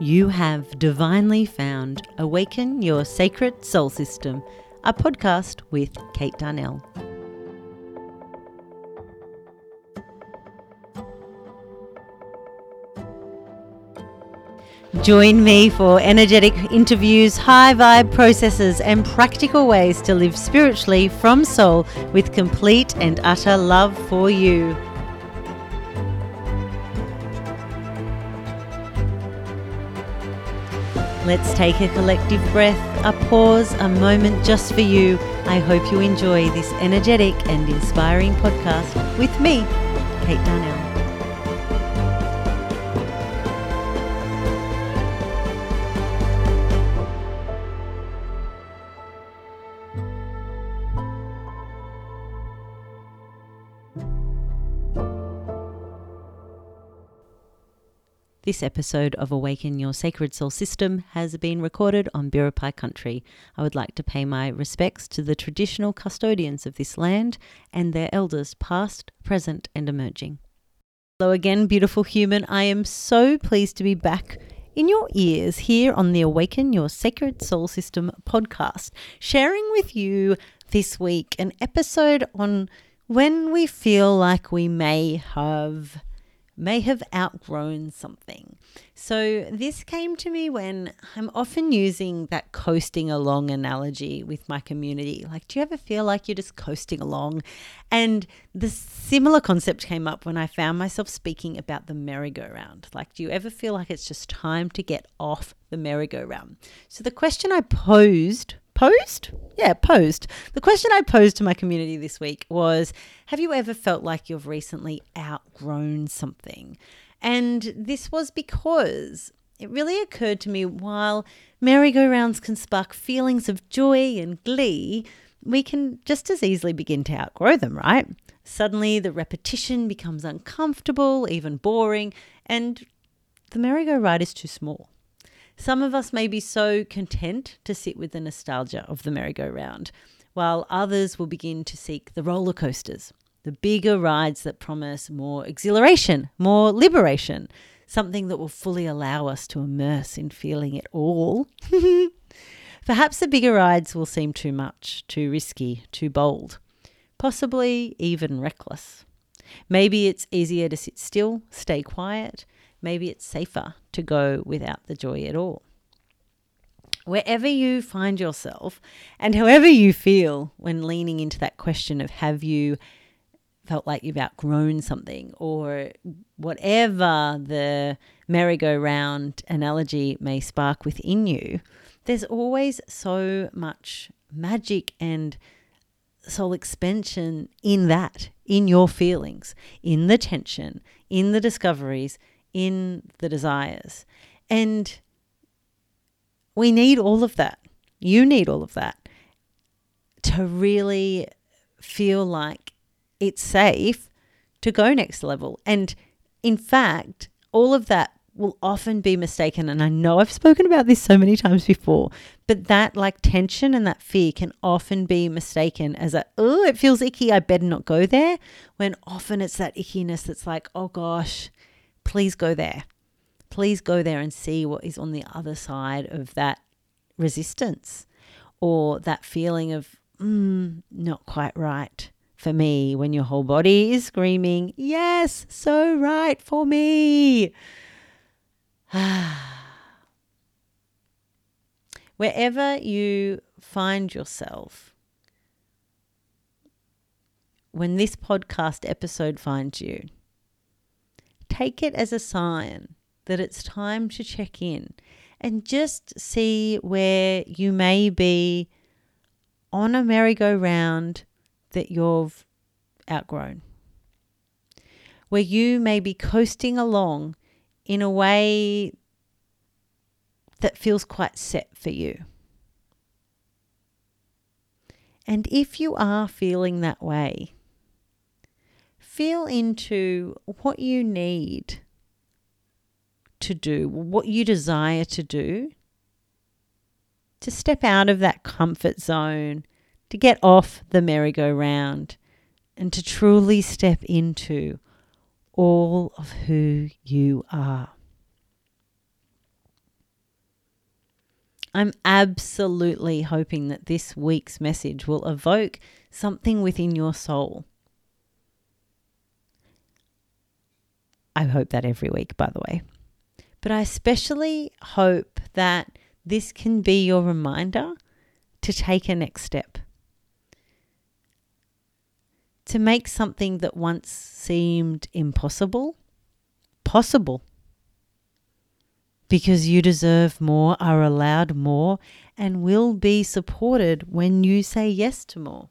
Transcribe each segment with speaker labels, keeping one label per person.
Speaker 1: You have divinely found Awaken Your Sacred Soul System, a podcast with Kate Darnell. Join me for energetic interviews, high vibe processes, and practical ways to live spiritually from soul with complete and utter love for you. Let's take a collective breath, a pause, a moment just for you. I hope you enjoy this energetic and inspiring podcast with me, Kate Darnell. This episode of Awaken Your Sacred Soul System has been recorded on Biripi country. I would like to pay my respects to the traditional custodians of this land and their elders, past, present, and emerging. Hello again, beautiful human. I am so pleased to be back in your ears here on the Awaken Your Sacred Soul System podcast, sharing with you this week an episode on when we feel like we may have may have outgrown something. So, this came to me when I'm often using that coasting along analogy with my community. Like, do you ever feel like you're just coasting along? And the similar concept came up when I found myself speaking about the merry-go-round. Like, do you ever feel like it's just time to get off the merry-go-round? So, the question I posed posed? Yeah, posed. The question I posed to my community this week was Have you ever felt like you've recently outgrown something? And this was because it really occurred to me while merry-go-rounds can spark feelings of joy and glee, we can just as easily begin to outgrow them, right? Suddenly the repetition becomes uncomfortable, even boring, and the merry-go-round is too small. Some of us may be so content to sit with the nostalgia of the merry-go-round, while others will begin to seek the roller coasters, the bigger rides that promise more exhilaration, more liberation, something that will fully allow us to immerse in feeling it all. Perhaps the bigger rides will seem too much, too risky, too bold, possibly even reckless. Maybe it's easier to sit still, stay quiet, maybe it's safer to go without the joy at all. Wherever you find yourself and however you feel when leaning into that question of have you felt like you've outgrown something or whatever the merry-go-round analogy may spark within you, there's always so much magic and soul expansion in that, in your feelings, in the tension, in the discoveries, in the desires. And we need all of that. You need all of that to really feel like it's safe to go next level. And in fact, all of that will often be mistaken. And I know I've spoken about this so many times before, but that like tension and that fear can often be mistaken as a, oh, it feels icky. I better not go there. When often it's that ickiness that's like, oh gosh, please go there. Please go there and see what is on the other side of that resistance or that feeling of, mm, not quite right for me when your whole body is screaming, yes, so right for me. Wherever you find yourself, when this podcast episode finds you, take it as a sign that it's time to check in and just see where you may be on a merry-go-round that you've outgrown. Where you may be coasting along in a way that feels quite set for you. And if you are feeling that way, feel into what you need to do, what you desire to do, to step out of that comfort zone, to get off the merry-go-round, and to truly step into all of who you are. I'm absolutely hoping that this week's message will evoke something within your soul. I hope that every week, by the way. But I especially hope that this can be your reminder to take a next step. To make something that once seemed impossible possible. Because you deserve more, are allowed more, and will be supported when you say yes to more.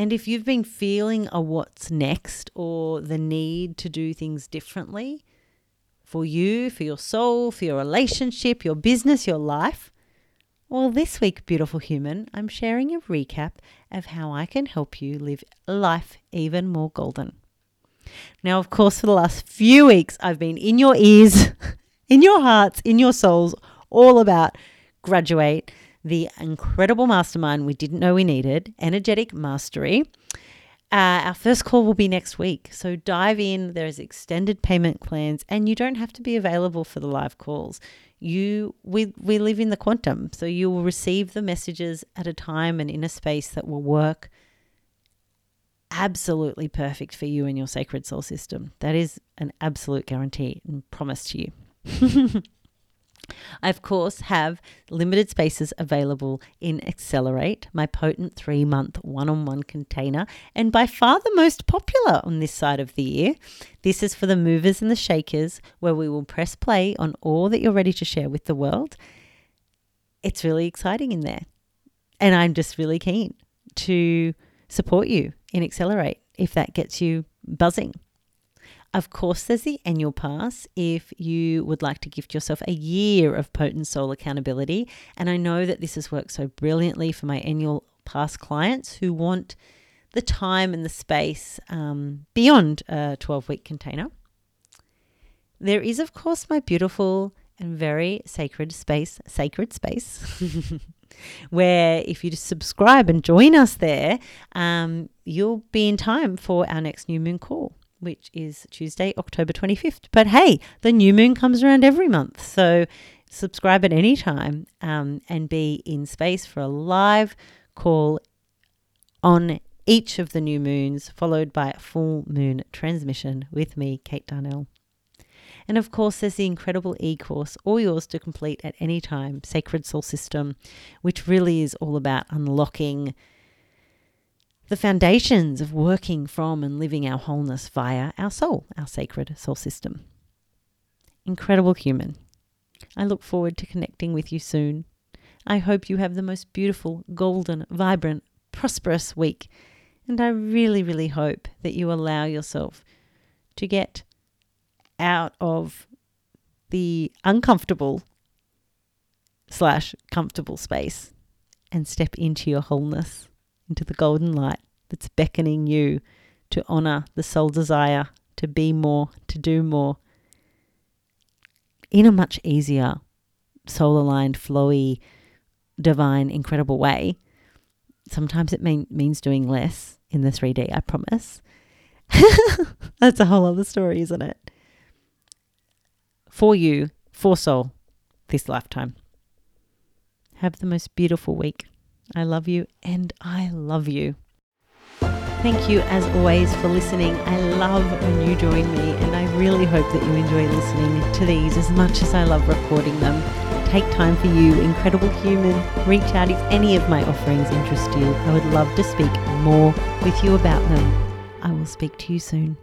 Speaker 1: And if you've been feeling a what's next or the need to do things differently for you, for your soul, for your relationship, your business, your life, well, this week, beautiful human, I'm sharing a recap of how I can help you live life even more golden. Now, of course, for the last few weeks, I've been in your ears, in your hearts, in your souls, all about graduate the incredible mastermind we didn't know we needed, Energetic Mastery. Uh, our first call will be next week. So dive in. There's extended payment plans, and you don't have to be available for the live calls. You we we live in the quantum, so you will receive the messages at a time and in a space that will work absolutely perfect for you and your sacred soul system. That is an absolute guarantee and promise to you. I, of course, have limited spaces available in Accelerate, my potent three month one on one container, and by far the most popular on this side of the year. This is for the movers and the shakers, where we will press play on all that you're ready to share with the world. It's really exciting in there. And I'm just really keen to support you in Accelerate if that gets you buzzing. Of course, there's the annual pass if you would like to gift yourself a year of potent soul accountability. And I know that this has worked so brilliantly for my annual pass clients who want the time and the space um, beyond a 12 week container. There is, of course, my beautiful and very sacred space, sacred space, where if you subscribe and join us there, um, you'll be in time for our next new moon call which is Tuesday, October 25th. But hey, the new moon comes around every month. So subscribe at any time um, and be in space for a live call on each of the new moons, followed by a full moon transmission with me, Kate Darnell. And of course, there's the incredible e course, all yours to complete at any time, Sacred Soul System, which really is all about unlocking the foundations of working from and living our wholeness via our soul, our sacred soul system. Incredible human. I look forward to connecting with you soon. I hope you have the most beautiful, golden, vibrant, prosperous week. And I really, really hope that you allow yourself to get out of the uncomfortable slash comfortable space and step into your wholeness into the golden light that's beckoning you to honor the soul desire to be more, to do more in a much easier, soul aligned, flowy, divine, incredible way. Sometimes it mean, means doing less in the 3D, I promise. That's a whole other story, isn't it? For you, for soul, this lifetime. Have the most beautiful week. I love you and I love you. Thank you, as always, for listening. I love when you join me, and I really hope that you enjoy listening to these as much as I love recording them. Take time for you, incredible human. Reach out if any of my offerings interest you. I would love to speak more with you about them. I will speak to you soon.